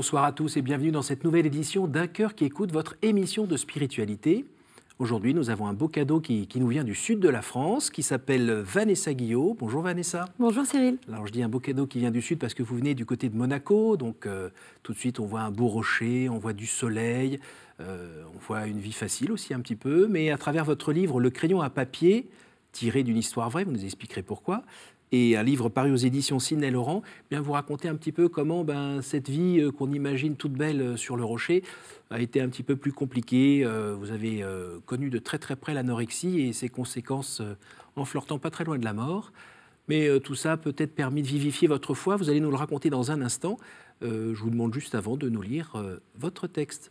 Bonsoir à tous et bienvenue dans cette nouvelle édition d'un cœur qui écoute votre émission de spiritualité. Aujourd'hui, nous avons un beau cadeau qui, nous vient du sud de la France, qui s'appelle Vanessa Guillot. Bonjour Vanessa. Bonjour Cyril. Alors je dis un beau cadeau qui vient du sud parce que vous venez du côté de Monaco, donc euh, tout de suite on voit un beau rocher, on voit du soleil, euh, on voit une vie facile aussi un petit peu, mais à travers votre livre Le crayon à papier, tiré d'une histoire vraie, vous nous expliquerez pourquoi, et un livre paru aux éditions Sidney Laurent, bien vous racontez un petit peu comment ben, cette vie euh, qu'on imagine toute belle euh, sur le rocher a été un petit peu plus compliquée. Euh, vous avez connu de très très près l'anorexie et ses conséquences en flirtant pas très loin de la mort. Mais tout ça a peut-être permis de vivifier votre foi. Vous allez nous le raconter dans un instant. je vous demande juste avant de nous lire votre texte.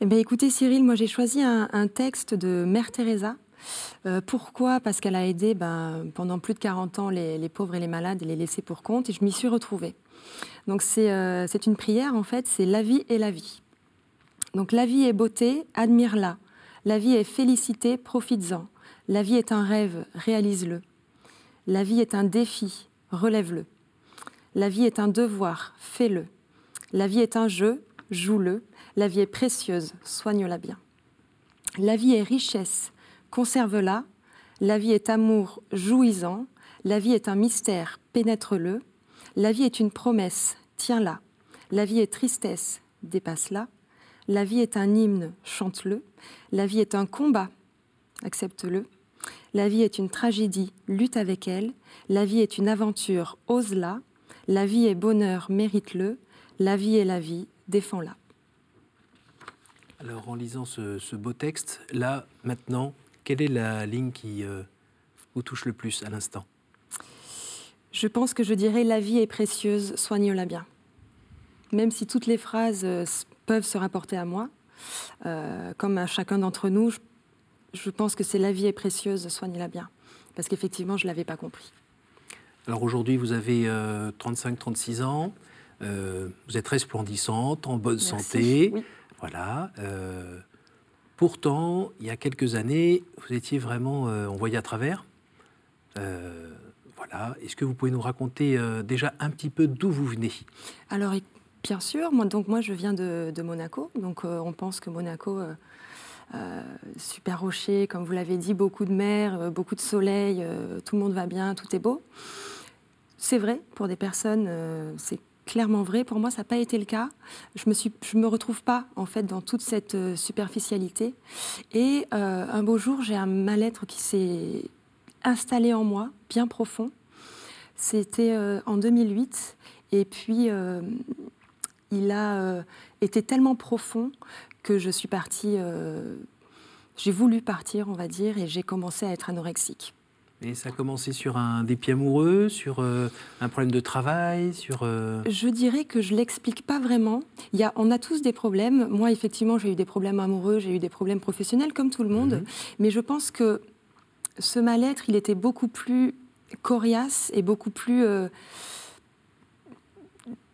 Eh bien, écoutez Cyril, moi j'ai choisi un texte de Mère Teresa euh, pourquoi? Parce qu'elle a aidé ben, pendant plus de 40 ans les, pauvres et les malades et les laissés pour compte, et je m'y suis retrouvée. Donc euh, c'est une prière, en fait, c'est la vie et la vie. Donc la vie est beauté, admire-la. La vie est félicité, profites-en. La vie est un rêve, réalise-le. La vie est un défi, relève-le. La vie est un devoir, fais-le. La vie est un jeu, joue-le. La vie est précieuse, soigne-la bien. La vie est richesse, conserve-la. La vie est amour jouissant. La vie est un mystère, pénètre-le. La vie est une promesse, tiens-la. La vie est tristesse, dépasse-la. La vie est un hymne, chante-le. La vie est un combat, accepte-le. La vie est une tragédie, lutte avec elle. La vie est une aventure, ose-la. La vie est bonheur, mérite-le. La vie est la vie, défends-la. Alors en lisant ce, ce beau texte, là, maintenant, quelle est la ligne qui euh, vous touche le plus à l'instant? Je pense que je dirais la vie est précieuse, soigne-la bien. Même si toutes les phrases euh, peuvent se rapporter à moi, euh, comme à chacun d'entre nous, je, pense que c'est la vie est précieuse, soigne-la bien. Parce qu'effectivement, je ne l'avais pas compris. Alors aujourd'hui, vous avez 35-36 ans, vous êtes resplendissante, en bonne santé. Voilà. Pourtant, il y a quelques années, vous étiez vraiment, euh, on voyait à travers. Euh, voilà. Est-ce que vous pouvez nous raconter euh, déjà un petit peu d'où vous venez? Alors, bien sûr. Moi, donc moi, je viens de, Monaco. Donc, on pense que Monaco, super rocher, comme vous l'avez dit, beaucoup de mer, beaucoup de soleil, tout le monde va bien, tout est beau. C'est vrai pour des personnes, c'est clairement vrai. Pour moi, ça n'a pas été le cas. Je me me retrouve pas en fait dans toute cette euh, superficialité. Et euh, un beau jour, j'ai un mal-être qui s'est installé en moi, bien profond. C'était euh, en 2008, et puis il a été tellement profond que je suis partie. j'ai voulu partir, on va dire, et j'ai commencé à être anorexique. Et ça a commencé sur un dépit amoureux, sur euh, un problème de travail, sur... Euh, je dirais que je ne l'explique pas vraiment. Il y a, on a tous des problèmes. Moi, effectivement, j'ai eu des problèmes amoureux, j'ai eu des problèmes professionnels, comme tout le monde. Mhm. Mais je pense que ce mal-être, il était beaucoup plus coriace et beaucoup plus euh,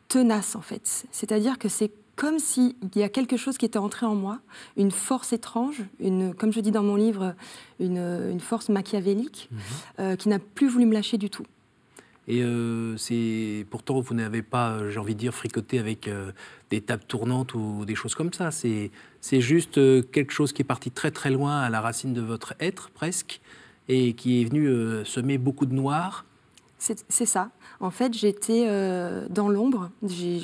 tenace, en fait. C'est-à-dire que c'est comme s'il y a quelque chose qui était entré en moi, une force étrange, une, comme je dis dans mon livre, une, force machiavélique, mhm. euh, qui n'a plus voulu me lâcher du tout. Et euh, c'est pourtant vous n'avez pas, euh, j'ai envie de dire, fricoté avec des tables tournantes ou des choses comme ça. C'est c'est juste quelque chose qui est parti très très loin à la racine de votre être presque et qui est venu semer beaucoup de noir. C'est ça. En fait, j'étais euh, dans l'ombre.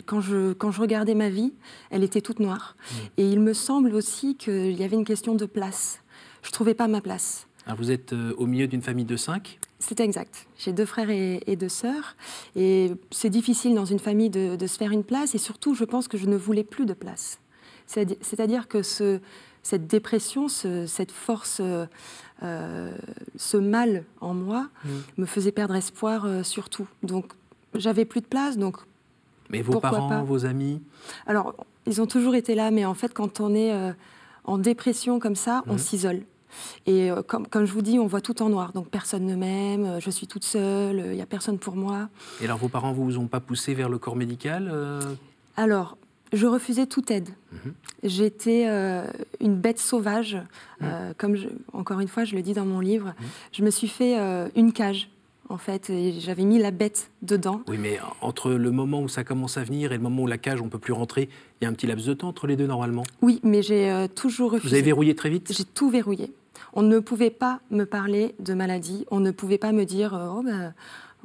Quand je, quand je regardais ma vie, elle était toute noire. Mmh. Et il me semble aussi qu'il y avait une question de place. Je ne trouvais pas ma place. Ah, vous êtes euh, au milieu d'une famille de cinq? C'est exact. J'ai deux frères et, deux sœurs. Et c'est difficile dans une famille de, de, se faire une place. Et surtout, je pense que je ne voulais plus de place. C'est-à-dire que ce, cette dépression, cette force, euh, euh, ce mal en moi mm. me faisait perdre espoir euh, sur tout. Donc j'avais plus de place, donc. Mais vos parents, vos amis? Alors, ils ont toujours été là, mais en fait, quand on est en dépression comme ça, on mm. s'isole. Et comme, comme, je vous dis, on voit tout en noir. Donc personne ne m'aime, je suis toute seule, il n'y a personne pour moi. Et alors vos parents vous ont pas poussé vers le corps médical Alors, je refusais toute aide. Mhm. J'étais euh, une bête sauvage, euh, comme encore une fois je le dis dans mon livre. Je me suis fait euh, une cage en fait, et j'avais mis la bête dedans. Oui, mais entre le moment où ça commence à venir et le moment où la cage, on ne peut plus rentrer, il y a un petit laps de temps entre les deux normalement Oui, mais j'ai toujours refusé. Vous avez verrouillé très vite? J'ai tout verrouillé. On ne pouvait pas me parler de maladie, on ne pouvait pas me dire oh, ben,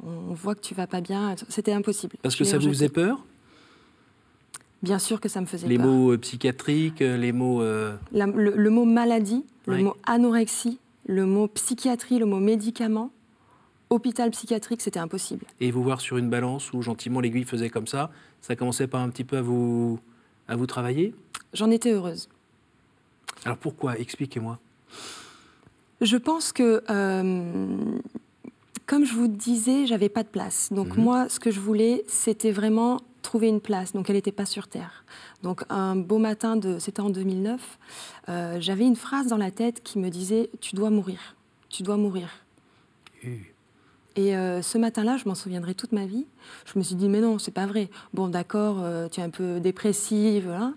on voit que tu vas pas bien. C'était impossible. Parce que ça vous faisait peur? Bien sûr que ça me faisait les peur. Les mots euh, psychiatriques, les mots. le, mot maladie, le mot anorexie, le mot psychiatrie, le mot médicament, hôpital psychiatrique, c'était impossible. Et vous voir sur une balance où gentiment l'aiguille faisait comme ça, ça commençait pas un petit peu à vous, à vous travailler? J'en étais heureuse. Alors pourquoi? Expliquez-moi. Je pense que, euh, comme je vous disais, j'avais pas de place. Donc mhm. moi, ce que je voulais, c'était vraiment trouver une place. Donc elle n'était pas sur Terre. Donc un beau matin, de, c'était en 2009, euh, j'avais une phrase dans la tête qui me disait Tu dois mourir. Tu dois mourir. Et euh, ce matin-là, je m'en souviendrai toute ma vie. Je me suis dit Mais non, c'est pas vrai. Bon, d'accord, euh, tu es un peu dépressive. Voilà.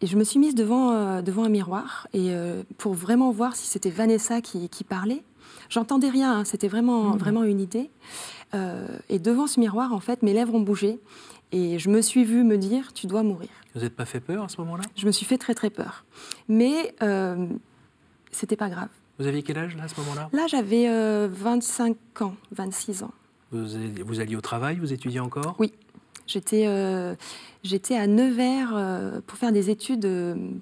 Et je me suis mise devant, devant un miroir et, pour vraiment voir si c'était Vanessa qui, parlait. J'entendais rien, hein, c'était vraiment, mmh. vraiment une idée. et devant ce miroir, en fait, mes lèvres ont bougé et je me suis vue me dire, tu dois mourir. Vous n'êtes pas fait peur à ce moment-là? Je me suis fait très très peur. Mais euh, c'était pas grave. Vous aviez quel âge là, à ce moment-là? Là, j'avais 25 euh, ans, 26 ans. Vous, vous, alliez au travail Vous étudiez encore? Oui. J'étais euh, j'étais à Nevers euh, pour faire des études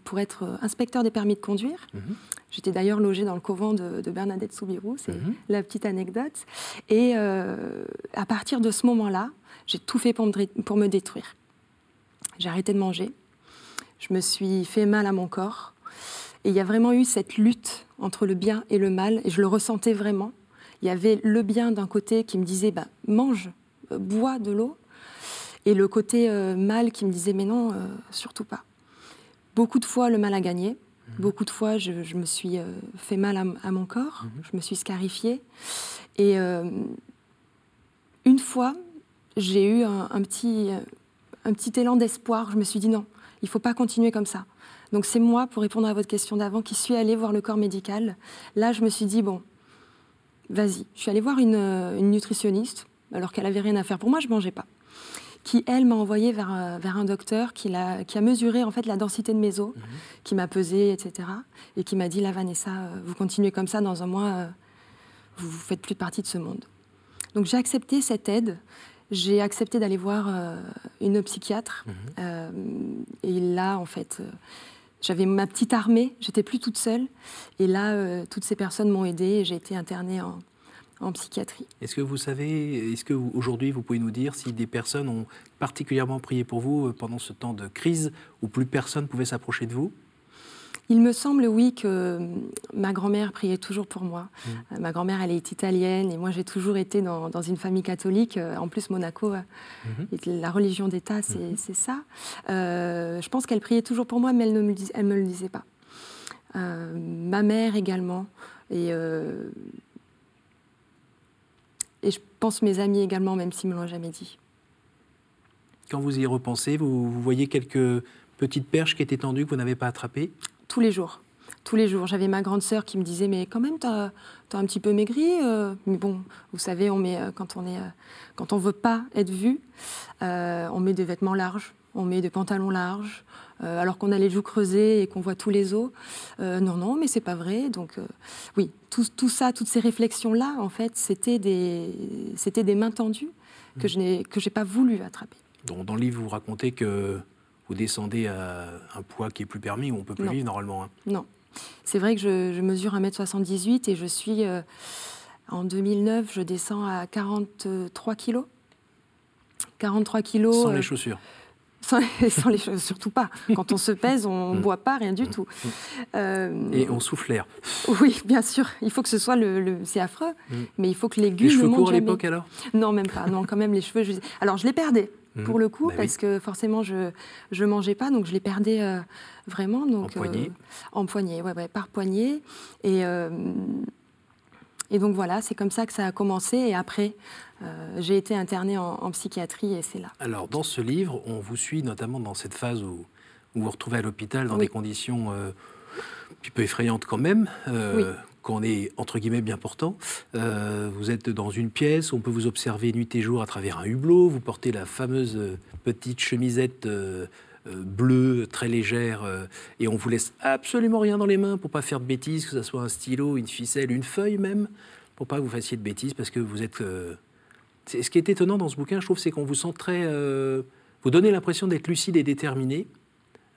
pour être inspecteur des permis de conduire. Mhm. J'étais d'ailleurs logée dans le couvent de, Bernadette Soubirou, c'est mhm. la petite anecdote. Et à partir de ce moment-là, j'ai tout fait pour me, pour me détruire. J'ai arrêté de manger. Je me suis fait mal à mon corps. Et il y a vraiment eu cette lutte entre le bien et le mal. Et je le ressentais vraiment. Il y avait le bien d'un côté qui me disait bah, mange, euh, bois de l'eau. Et le côté euh, mal qui me disait mais non, euh, surtout pas. Beaucoup de fois, le mal a gagné. Mmh. Beaucoup de fois, je, me suis fait mal à, mon corps. Mmh. Je me suis scarifiée. Et une fois, j'ai eu un, petit, un petit élan d'espoir. Je me suis dit non, il ne faut pas continuer comme ça. Donc c'est moi, pour répondre à votre question d'avant, qui suis allée voir le corps médical. Là, je me suis dit, bon, vas-y. Je suis allée voir une, nutritionniste, alors qu'elle n'avait rien à faire pour moi, je ne mangeais pas. Qui, elle, m'a envoyée vers, euh, vers un docteur qui a, qui a mesuré en fait la densité de mes os, mhm. qui m'a pesé, etc. Et qui m'a dit, là, Vanessa, euh, vous continuez comme ça, dans un mois, euh, vous ne faites plus partie de ce monde. Donc j'ai accepté cette aide j'ai accepté d'aller voir une psychiatre. Mhm. Euh, et là, en fait, j'avais ma petite armée, j'étais plus toute seule. Et là, toutes ces personnes m'ont aidée et j'ai été internée en, en psychiatrie. Est-ce que vous savez, est-ce qu'aujourd'hui vous pouvez nous dire si des personnes ont particulièrement prié pour vous pendant ce temps de crise où plus personne pouvait s'approcher de vous? Il me semble, oui, que hum, ma grand-mère priait toujours pour moi. Mmh. Euh, ma grand-mère, elle est italienne et moi, j'ai toujours été dans, une famille catholique. Euh, en plus, Monaco, euh, mmh. la religion d'État, c'est mmh. ça. je pense qu'elle priait toujours pour moi, mais elle ne me, elle me le disait pas. ma mère également. Et, et je pense mes amis également, même s'ils ne me l'ont jamais dit. Quand vous y repensez, vous, vous voyez quelques petites perches qui étaient tendues que vous n'avez pas attrapées? Tous les jours. Tous les jours. J'avais ma grande sœur qui me disait Mais quand même, tu as, un petit peu maigri. Euh. Mais bon, vous savez, on met, euh, quand on est, euh, quand on veut pas être vu, on met des vêtements larges, on met des pantalons larges. Alors qu'on a les joues creusées et qu'on voit tous les os. non, non, mais c'est pas vrai. Donc, oui, tout, tout, ça, toutes ces réflexions-là, en fait, c'était des, c'était des mains tendues que mmh. je n'ai, que j'ai pas voulu attraper. Dans le livre, vous racontez que vous descendez à un poids qui est plus permis, où on peut plus vivre normalement. Hein. Non. C'est vrai que je, mesure 1m78 et je suis, euh, en 2009, je descends à 43 kilos. 43 kilos. Sans les euh, chaussures. Sans, les chaussures, surtout pas. Quand on se pèse, on ne mm. boit pas, rien du mm. tout. Euh, et on souffle l'air. Oui, bien sûr. Il faut que ce soit le. c'est affreux, mm. mais il faut que les Les cheveux courts à l'époque alors? Non, même pas. Non, quand même, les cheveux. Alors, je les perdais. Pour le coup, bah parce que forcément, je ne mangeais pas, donc je les perdais euh, vraiment. Donc, en poignée euh, En poignée, ouais, ouais, par poignée. Et, euh, et donc voilà, c'est comme ça que ça a commencé. Et après, j'ai été internée en, psychiatrie et c'est là. Alors, dans ce livre, on vous suit notamment dans cette phase où, vous vous retrouvez à l'hôpital dans des conditions un petit peu effrayantes quand même. quand on est entre guillemets bien portant. Euh, vous êtes dans une pièce, on peut vous observer nuit et jour à travers un hublot. Vous portez la fameuse euh, petite chemisette euh, bleue très légère et on vous laisse absolument rien dans les mains pour pas faire de bêtises, que ce soit un stylo, une ficelle, une feuille même, pour pas que vous fassiez de bêtises parce que vous êtes. ce qui est étonnant dans ce bouquin, je trouve, c'est qu'on vous sent très. vous donnez l'impression d'être lucide et déterminé,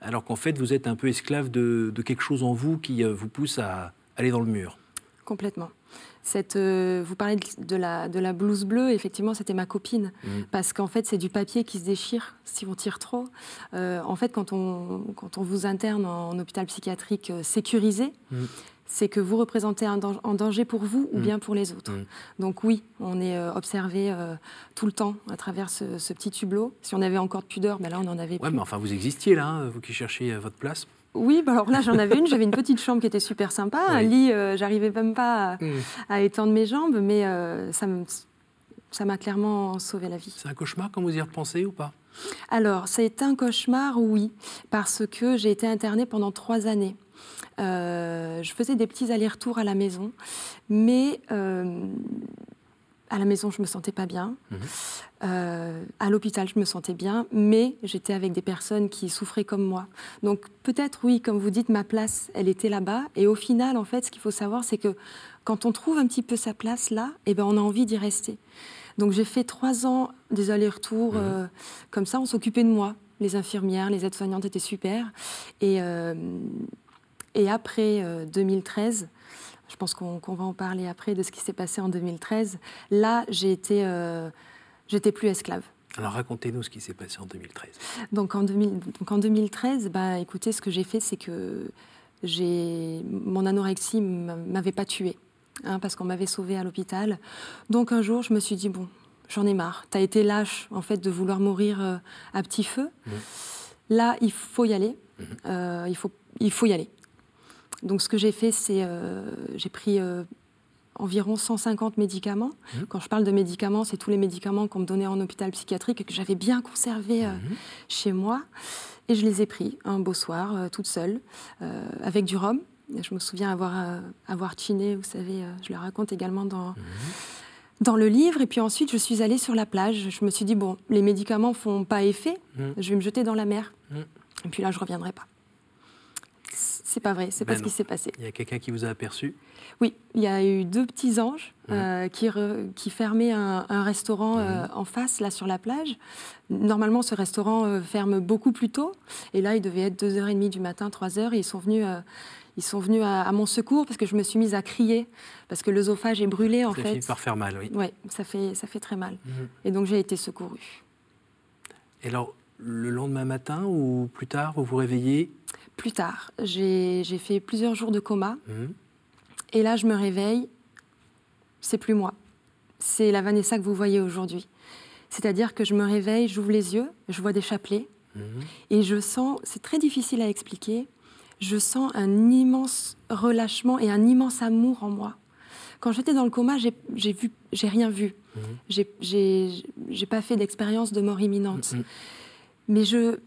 alors qu'en fait vous êtes un peu esclave de quelque chose en vous qui vous pousse à aller dans le mur. Complètement. Cette, euh, vous parlez de la, de la blouse bleue, effectivement, c'était ma copine. Mm. Parce qu'en fait, c'est du papier qui se déchire si on tire trop. Euh, en fait, quand on, quand on vous interne en, hôpital psychiatrique euh, sécurisé, mm. c'est que vous représentez un, danger pour vous ou mm. bien pour les autres. Donc oui, on est observé tout le temps à travers ce, petit hublot. Si on avait encore de pudeur, ben là, on en avait ouais, mais enfin, vous existiez là, hein, vous qui cherchez votre place. Oui, bah alors là j'en avais une, j'avais une petite chambre qui était super sympa, un lit, euh, j'arrivais même pas mm. à, étendre mes jambes, mais euh, ça m'a clairement sauvé la vie. C'est un cauchemar quand vous y repensez ou pas? Alors, été un cauchemar, oui, parce que j'ai été internée pendant trois années. Euh, je faisais des petits allers-retours à la maison, mais à la maison, je me sentais pas bien. Mhm. Euh, à l'hôpital, je me sentais bien, mais j'étais avec des personnes qui souffraient comme moi. Donc peut-être, oui, comme vous dites, ma place, elle était là-bas. Et au final, en fait, ce qu'il faut savoir, c'est que quand on trouve un petit peu sa place là, eh ben, on a envie d'y rester. Donc j'ai fait trois ans des allers-retours mhm. euh, comme ça. On s'occupait de moi. Les infirmières, les aides-soignantes étaient super. Et, euh, et après 2013, je pense qu'on va en parler après de ce qui s'est passé en 2013. Là, j'ai été, euh, j'étais plus esclave. Alors racontez-nous ce qui s'est passé en 2013. Donc en, 2013, bah, écoutez, ce que j'ai fait, c'est que j'ai mon anorexie m'avait pas tuée, hein, parce qu'on m'avait sauvée à l'hôpital. Donc un jour, je me suis dit bon, j'en ai marre. Tu as été lâche en fait de vouloir mourir euh, à petit feu. Mmh. Là, il faut y aller. Mmh. Euh, il faut, il faut y aller. Donc ce que j'ai fait, c'est euh, j'ai pris euh, environ 150 médicaments. Mmh. Quand je parle de médicaments, c'est tous les médicaments qu'on me donnait en hôpital psychiatrique et que j'avais bien conservés euh, mmh. chez moi. Et je les ai pris un beau soir, toute seule, avec du rhum. je me souviens avoir, avoir chiné, vous savez, je le raconte également dans, mmh. dans le livre. Et puis ensuite, je suis allée sur la plage. Je me suis dit, bon, les médicaments font pas effet, je vais me jeter dans la mer. Et puis là, je reviendrai pas. C'est pas vrai, c'est pas ben ce qui s'est passé. Il y a quelqu'un qui vous a aperçu? Oui, il y a eu deux petits anges euh, qui, qui, fermaient un, restaurant euh, en face, là sur la plage. Normalement, ce restaurant euh, ferme beaucoup plus tôt. Et là, il devait être 2h30 du matin, 3h. Et ils sont venus, ils sont venus à, mon secours parce que je me suis mise à crier. Parce que l'œsophage est brûlé, en ça fait. Ça finit par faire mal, oui. Oui, ça fait, ça fait très mal. Mhm. Et donc, j'ai été secourue. Et alors, le lendemain matin ou plus tard, vous vous réveillez plus tard. J'ai fait plusieurs jours de coma. Mhm. Et là, je me réveille. C'est plus moi. C'est la Vanessa que vous voyez aujourd'hui. C'est-à-dire que je me réveille, j'ouvre les yeux, je vois des chapelets. Mhm. Et je sens, c'est très difficile à expliquer, je sens un immense relâchement et un immense amour en moi. Quand j'étais dans le coma, j'ai vu, j'ai rien vu. Mhm. J'ai pas fait d'expérience de mort imminente. Mais je,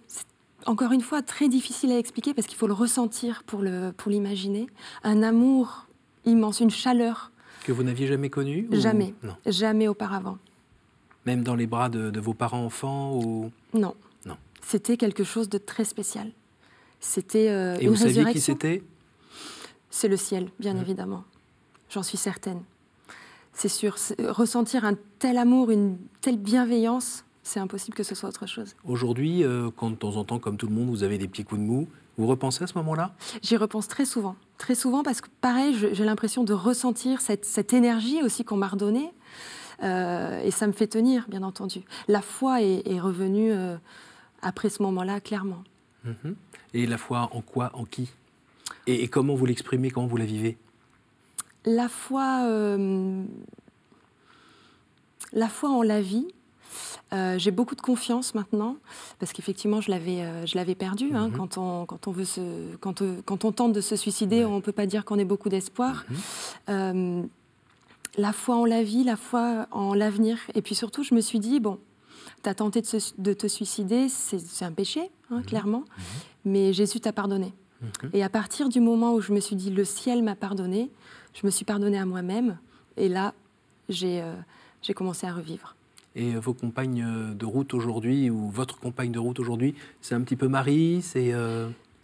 encore une fois, très difficile à expliquer parce qu'il faut le ressentir pour l'imaginer. Pour un amour immense, une chaleur. Que vous n'aviez jamais connu Jamais. Non. Jamais auparavant. Même dans les bras de, vos parents enfants ou... Non. Non. C'était quelque chose de très spécial. C'était euh, Et vous saviez qui c'était? C'est le ciel, bien mmh. évidemment. J'en suis certaine. C'est sûr. Ressentir un tel amour, une telle bienveillance, c'est impossible que ce soit autre chose. Aujourd'hui, euh, quand de temps en temps, comme tout le monde, vous avez des petits coups de mou, vous repensez à ce moment-là? J'y repense très souvent. Très souvent parce que, pareil, j'ai l'impression de ressentir cette, énergie aussi qu'on m'a redonnée. Euh, et ça me fait tenir, bien entendu. La foi est, revenue euh, après ce moment-là, clairement. Mhm. Et la foi en quoi En qui? Et, et, comment vous l'exprimez? Comment vous la vivez? La foi... la foi en la vie, euh, j'ai beaucoup de confiance maintenant, parce qu'effectivement, je l'avais, euh, je l'avais perdu. Hein, mhm. quand, on, quand, on veut se, quand, euh, quand on tente de se suicider, on ne peut pas dire qu'on ait beaucoup d'espoir. Mhm. la foi en la vie, la foi en l'avenir. Et puis surtout, je me suis dit, bon, tu as tenté de, de, te suicider, c'est, un péché, hein, mhm. clairement, mais Jésus t'a pardonné. Et à partir du moment où je me suis dit, le ciel m'a pardonné, je me suis pardonnée à moi-même. Et là, j'ai commencé à revivre. Et vos compagnes de route aujourd'hui, ou votre compagne de route aujourd'hui, c'est un petit peu Marie C'est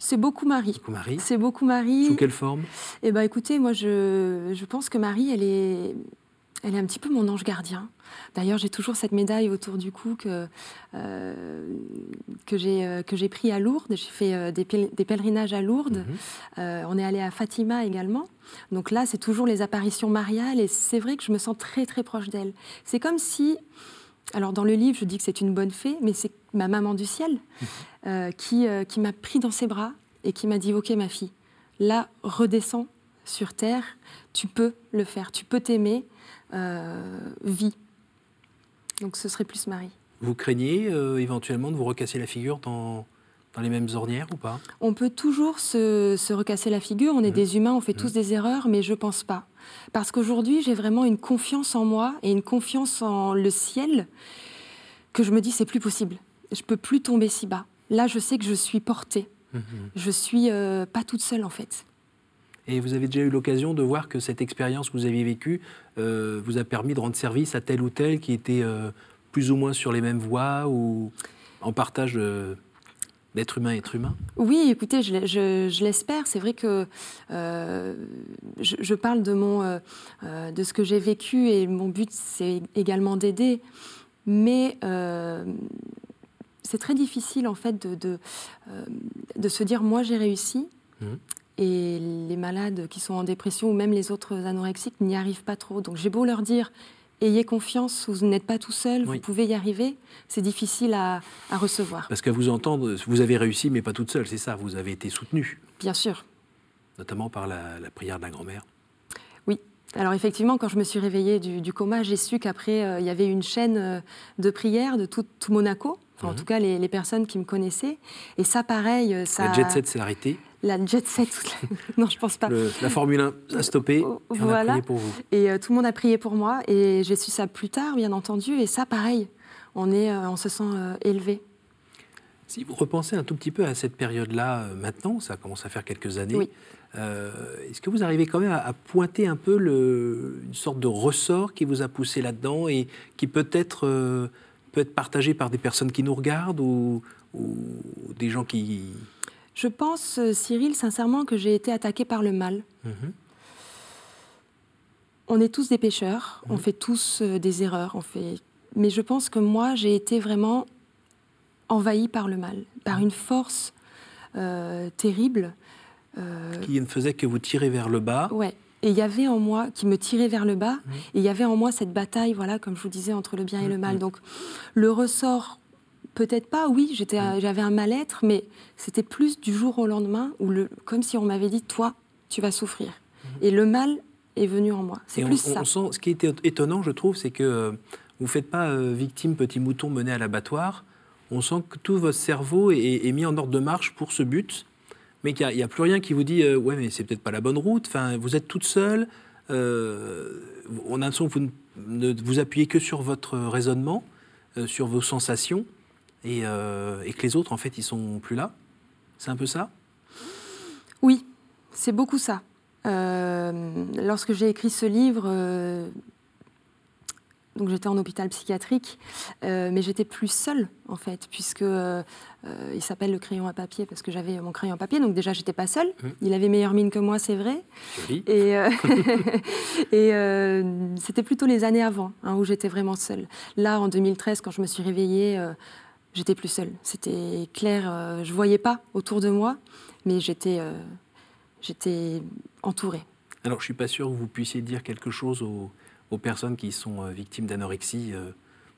c'est beaucoup Marie. Beaucoup Marie. C'est beaucoup Marie. Sous quelle forme? Eh ben, écoutez, moi, je, je pense que Marie, elle est, elle est un petit peu mon ange gardien. D'ailleurs, j'ai toujours cette médaille autour du cou que, euh, que j'ai euh, pris à Lourdes. J'ai fait euh, des, pèlerinages à Lourdes. Mhm. on est allé à Fatima également. Donc là, c'est toujours les apparitions mariales et c'est vrai que je me sens très très proche d'elle. C'est comme si alors dans le livre, je dis que c'est une bonne fée, mais c'est ma maman du ciel euh, qui, euh, qui m'a pris dans ses bras et qui m'a dit, ok ma fille, là, redescends sur Terre, tu peux le faire, tu peux t'aimer, euh, vis. Donc ce serait plus Marie. Vous craignez éventuellement de vous recasser la figure dans, dans les mêmes ornières ou pas? On peut toujours se, recasser la figure, on est mmh. des humains, on fait tous mmh. des erreurs, mais je pense pas. Parce qu'aujourd'hui, j'ai vraiment une confiance en moi et une confiance en le ciel que je me dis c'est plus possible. Je peux plus tomber si bas. Là, je sais que je suis portée. Mmh. Je suis euh, pas toute seule en fait. Et vous avez déjà eu l'occasion de voir que cette expérience que vous aviez vécue euh, vous a permis de rendre service à tel ou tel qui était euh, plus ou moins sur les mêmes voies ou en partage d'être humain être humain? Oui, écoutez, je, l'espère. C'est vrai que euh, je, parle de, mon, euh, euh, de ce que j'ai vécu et mon but, c'est également d'aider. Mais c'est très difficile, en fait, de, de, de se dire, moi, j'ai réussi. Mmh. Et les malades qui sont en dépression ou même les autres anorexiques n'y arrivent pas trop. Donc j'ai beau leur dire, ayez confiance, vous n'êtes pas tout seul, vous pouvez y arriver. C'est difficile à, recevoir. Parce qu'à vous entendre, vous avez réussi, mais pas toute seule, c'est ça, vous avez été soutenue. Bien sûr. Notamment par la, prière de la grand-mère. Oui. Alors effectivement, quand je me suis réveillée du, coma, j'ai su qu'après, euh, il y avait une chaîne euh, de prières de tout, Monaco, enfin, en mhm. tout cas les, personnes qui me connaissaient. Et ça, pareil, euh, ça... La jet set s'est arrêtée la jet set. non, je pense pas. la Formule 1 a stoppé. Et voilà. On a prié pour vous. Et euh, tout le monde a prié pour moi. Et j'ai su ça plus tard, bien entendu. Et ça, pareil, on, est, euh, on se sent euh, élevé. Si vous repensez un tout petit peu à cette période-là, maintenant, ça commence à faire quelques années, est-ce que vous arrivez quand même à, pointer un peu le, une sorte de ressort qui vous a poussé là-dedans et qui peut-être peut être partagé par des personnes qui nous regardent ou, ou des gens qui, je pense, euh, Cyril, sincèrement, que j'ai été attaquée par le mal. Mhm. On est tous des pécheurs, on mhm. fait tous euh, des erreurs, on fait... mais je pense que moi, j'ai été vraiment envahie par le mal, par mhm. une force euh, terrible. Qui ne faisait que vous tirer vers le bas. Ouais. Et il y avait en moi, qui me tirait vers le bas, et il y avait en moi cette bataille, voilà, comme je vous disais, entre le bien et le mal. Donc, le ressort peut-être pas, oui, j'étais, mm. j'avais un mal-être, mais c'était plus du jour au lendemain, où le, comme si on m'avait dit, toi, tu vas souffrir. Mm-hmm. Et le mal est venu en moi. C'est plus ça. sent, ce qui est étonnant, je trouve, c'est que euh, vous ne faites pas euh, victime petit mouton mené à l'abattoir. On sent que tout votre cerveau est, mis en ordre de marche pour ce but, mais qu'il n'y a, plus rien qui vous dit, euh, ouais, mais c'est peut-être pas la bonne route. Enfin, vous êtes toute seule. on a l'impression que vous ne vous appuyez que sur votre raisonnement, sur vos sensations. Euh, et, que les autres, en fait, ils sont plus là C'est un peu ça? Oui, c'est beaucoup ça. Euh, lorsque j'ai écrit ce livre, euh, donc j'étais en hôpital psychiatrique, mais j'étais plus seule en fait, puisque il s'appelle le crayon à papier parce que j'avais mon crayon à papier, donc déjà j'étais pas seule. Mmh. Il avait meilleure mine que moi, c'est vrai. Et, et c'était plutôt les années avant hein, où j'étais vraiment seule. Là, en 2013, quand je me suis réveillée j'étais plus seule. C'était clair, euh, je voyais pas autour de moi, mais j'étais euh, entourée. Alors, je suis pas sûr que vous puissiez dire quelque chose aux, personnes qui sont euh, victimes d'anorexie,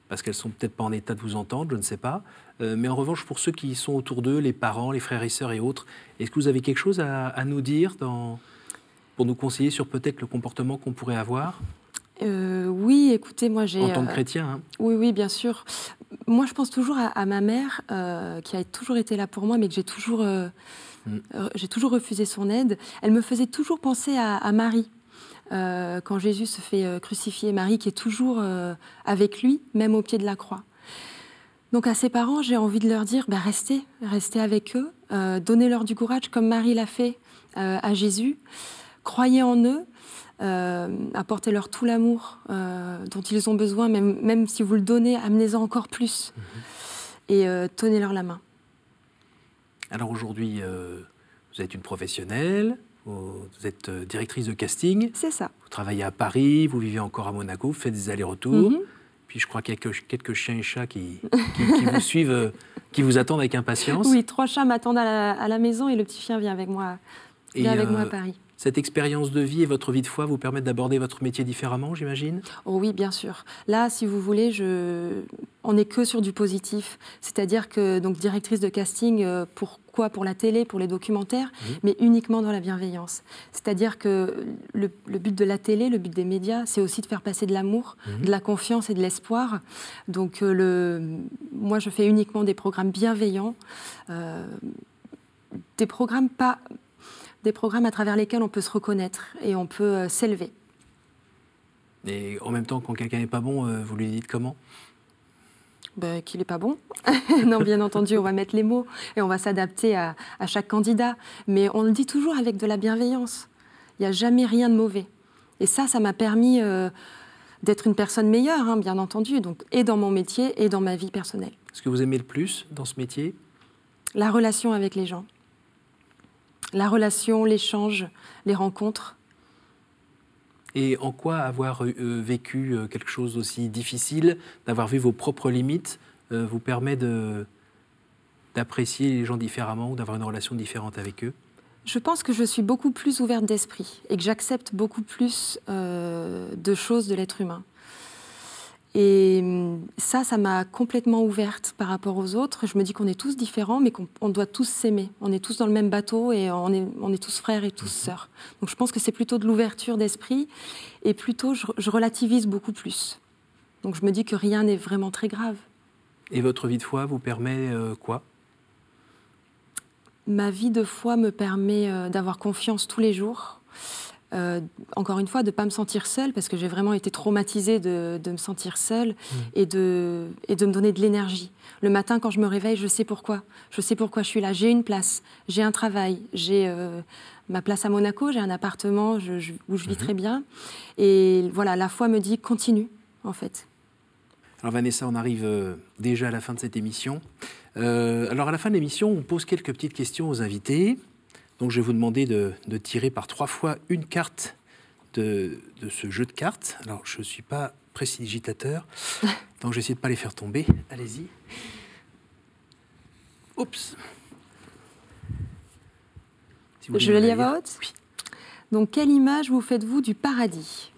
parce qu'elles sont peut-être pas en état de vous entendre, je ne sais pas. mais en revanche, pour ceux qui sont autour d'eux, les parents, les frères et sœurs et autres, est-ce que vous avez quelque chose à, nous dire pour nous conseiller sur peut-être le comportement qu'on pourrait avoir? Oui, écoutez, moi j'ai. En tant que chrétien. Hein. Oui, oui, bien sûr moi, je pense toujours à, ma mère, euh, qui a toujours été là pour moi, mais que j'ai toujours, euh, mm. euh, j'ai toujours refusé son aide. Elle me faisait toujours penser à, Marie. quand Jésus se fait crucifier, Marie qui est toujours avec lui, même au pied de la croix. Donc à ses parents, j'ai envie de leur dire, bah, restez, restez avec eux, donnez-leur du courage comme Marie l'a fait à Jésus, croyez en eux, apportez-leur tout l'amour dont ils ont besoin, même, même si vous le donnez, amenez-en encore plus. Mhm. Et tenez-leur la main. Alors aujourd'hui, vous êtes une professionnelle, vous êtes directrice de casting. C'est ça. Vous travaillez à Paris, vous vivez encore à Monaco, vous faites des allers-retours. Mhm. Puis je crois qu'il y a quelques, chiens et chats qui, vous suivent, qui vous attendent avec impatience. Oui, trois chats m'attendent à, la, maison et le petit chien vient avec moi, vient avec moi à euh, Paris. Cette expérience de vie et votre vie de foi vous permettent d'aborder votre métier différemment, j'imagine? Oh Oui, bien sûr. Là, si vous voulez, je... on n'est que sur du positif. C'est-à-dire que, donc, directrice de casting, euh, pourquoi Pour la télé, pour les documentaires, mmh. mais uniquement dans la bienveillance. C'est-à-dire que le, but de la télé, le but des médias, c'est aussi de faire passer de l'amour, mmh. de la confiance et de l'espoir. Donc, euh, le... moi, je fais uniquement des programmes bienveillants. Euh, des programmes pas, des programmes à travers lesquels on peut se reconnaître et on peut euh, s'élever. Et en même temps, quand quelqu'un n'est pas bon, euh, vous lui dites comment? Ben, Qu'il n'est pas bon. non, bien entendu, on va mettre les mots et on va s'adapter à, chaque candidat. Mais on le dit toujours avec de la bienveillance. Il n'y a jamais rien de mauvais. Et ça, ça m'a permis euh, d'être une personne meilleure, hein, bien entendu, donc, et dans mon métier et dans ma vie personnelle. Ce que vous aimez le plus dans ce métier? La relation avec les gens la relation, l'échange, les rencontres. Et en quoi avoir euh, vécu euh, quelque chose d'aussi difficile, d'avoir vu vos propres limites, euh, vous permet d'apprécier les gens différemment ou d'avoir une relation différente avec eux? Je pense que je suis beaucoup plus ouverte d'esprit et que j'accepte beaucoup plus de choses de l'être humain. Et hum, ça, ça m'a complètement ouverte par rapport aux autres. Je me dis qu'on est tous différents, mais qu'on doit tous s'aimer. On est tous dans le même bateau et on est, on est tous frères et tous mhm. sœurs. Donc je pense que c'est plutôt de l'ouverture d'esprit et plutôt je, relativise beaucoup plus. Donc je me dis que rien n'est vraiment très grave. Et votre vie de foi vous permet euh, quoi? Ma vie de foi me permet euh, d'avoir confiance tous les jours euh, encore une fois, de ne pas me sentir seule, parce que j'ai vraiment été traumatisée de, me sentir seule mmh. et, de, et de me donner de l'énergie. Le matin, quand je me réveille, je sais pourquoi. Je sais pourquoi je suis là. J'ai une place, j'ai un travail, j'ai euh, ma place à Monaco, j'ai un appartement où je vis mmh. très bien. Et voilà, la foi me dit continue, en fait. Alors Vanessa, on arrive euh, déjà à la fin de cette émission. alors à la fin de l'émission, on pose quelques petites questions aux invités. Donc je vais vous demander de, tirer par trois fois une carte de, ce jeu de cartes. Alors je ne suis pas précipitateur, donc j'essaie de ne pas les faire tomber. Allez-y. Oups. je le lis à voix haute Oui. Donc quelle image vous faites-vous du paradis?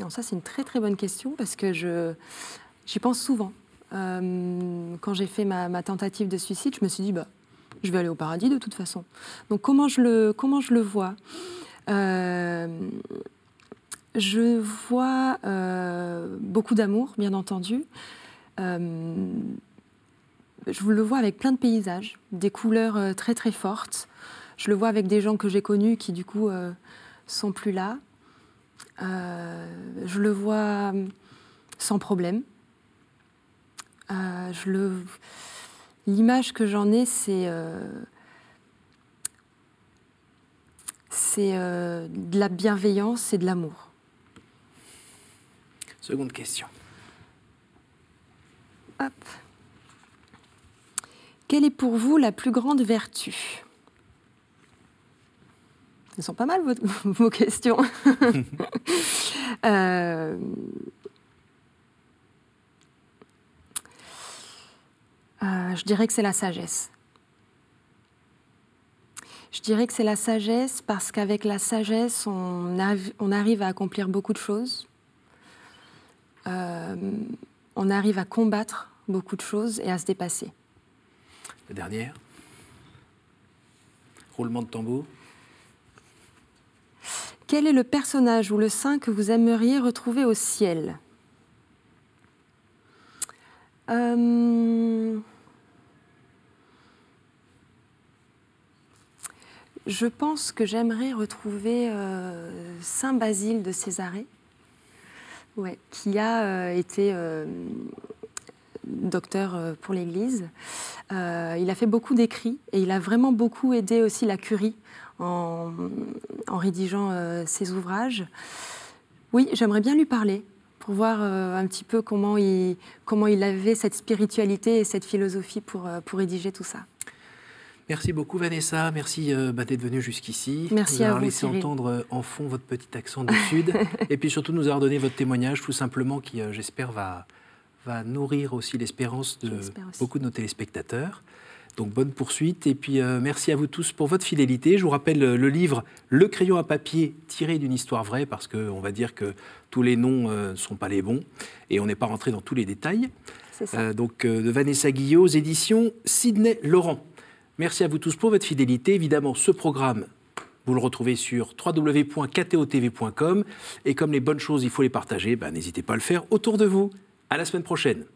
Non, ça c'est une très très bonne question parce que je j'y pense souvent. Euh, quand j'ai fait ma, ma, tentative de suicide, je me suis dit bah je vais aller au paradis de toute façon. Donc comment je le, comment je le vois euh, Je vois euh, beaucoup d'amour, bien entendu. Euh, je le vois avec plein de paysages, des couleurs très très fortes. Je le vois avec des gens que j'ai connus qui du coup sont plus là. je le vois sans problème. je le L'image que j'en ai, c'est euh, c'est euh, de la bienveillance et de l'amour. Seconde question. Hop. Quelle est pour vous la plus grande vertu? Elles sont pas mal vos, vos questions. euh, Euh, je dirais que c'est la sagesse. Je dirais que c'est la sagesse parce qu'avec la sagesse, on, arrive à accomplir beaucoup de choses. Euh, on arrive à combattre beaucoup de choses et à se dépasser. La dernière Roulement de tambour. Quel est le personnage ou le saint que vous aimeriez retrouver au ciel? Euh, Je pense que j'aimerais retrouver euh, Saint Basile de Césarée, qui a euh, été docteur pour l'Église. il a fait beaucoup d'écrits et il a vraiment beaucoup aidé aussi la curie en, rédigeant ses ouvrages. Oui, j'aimerais bien lui parler pour voir un petit peu comment il, avait cette spiritualité et cette philosophie pour rédiger tout ça. Merci beaucoup Vanessa, merci euh, bah, d'être venue jusqu'ici. Merci nous à vous. laissé entendre euh, en fond votre petit accent du Sud et puis surtout nous avoir donné votre témoignage tout simplement qui, euh, j'espère, va, va nourrir aussi l'espérance de beaucoup de nos téléspectateurs. Donc bonne poursuite et puis merci à vous tous pour votre fidélité. Je vous rappelle le livre Le crayon à papier tiré d'une histoire vraie parce qu'on va dire que tous les noms ne sont pas les bons et on n'est pas rentré dans tous les détails. Ça. donc de Vanessa Guillot, éditions Sidney Laurent. Merci à vous tous pour votre fidélité. Évidemment, ce programme, vous le retrouvez sur www.ktotv.com. Et comme les bonnes choses, il faut les partager, ben, n'hésitez pas à le faire autour de vous. À la semaine prochaine.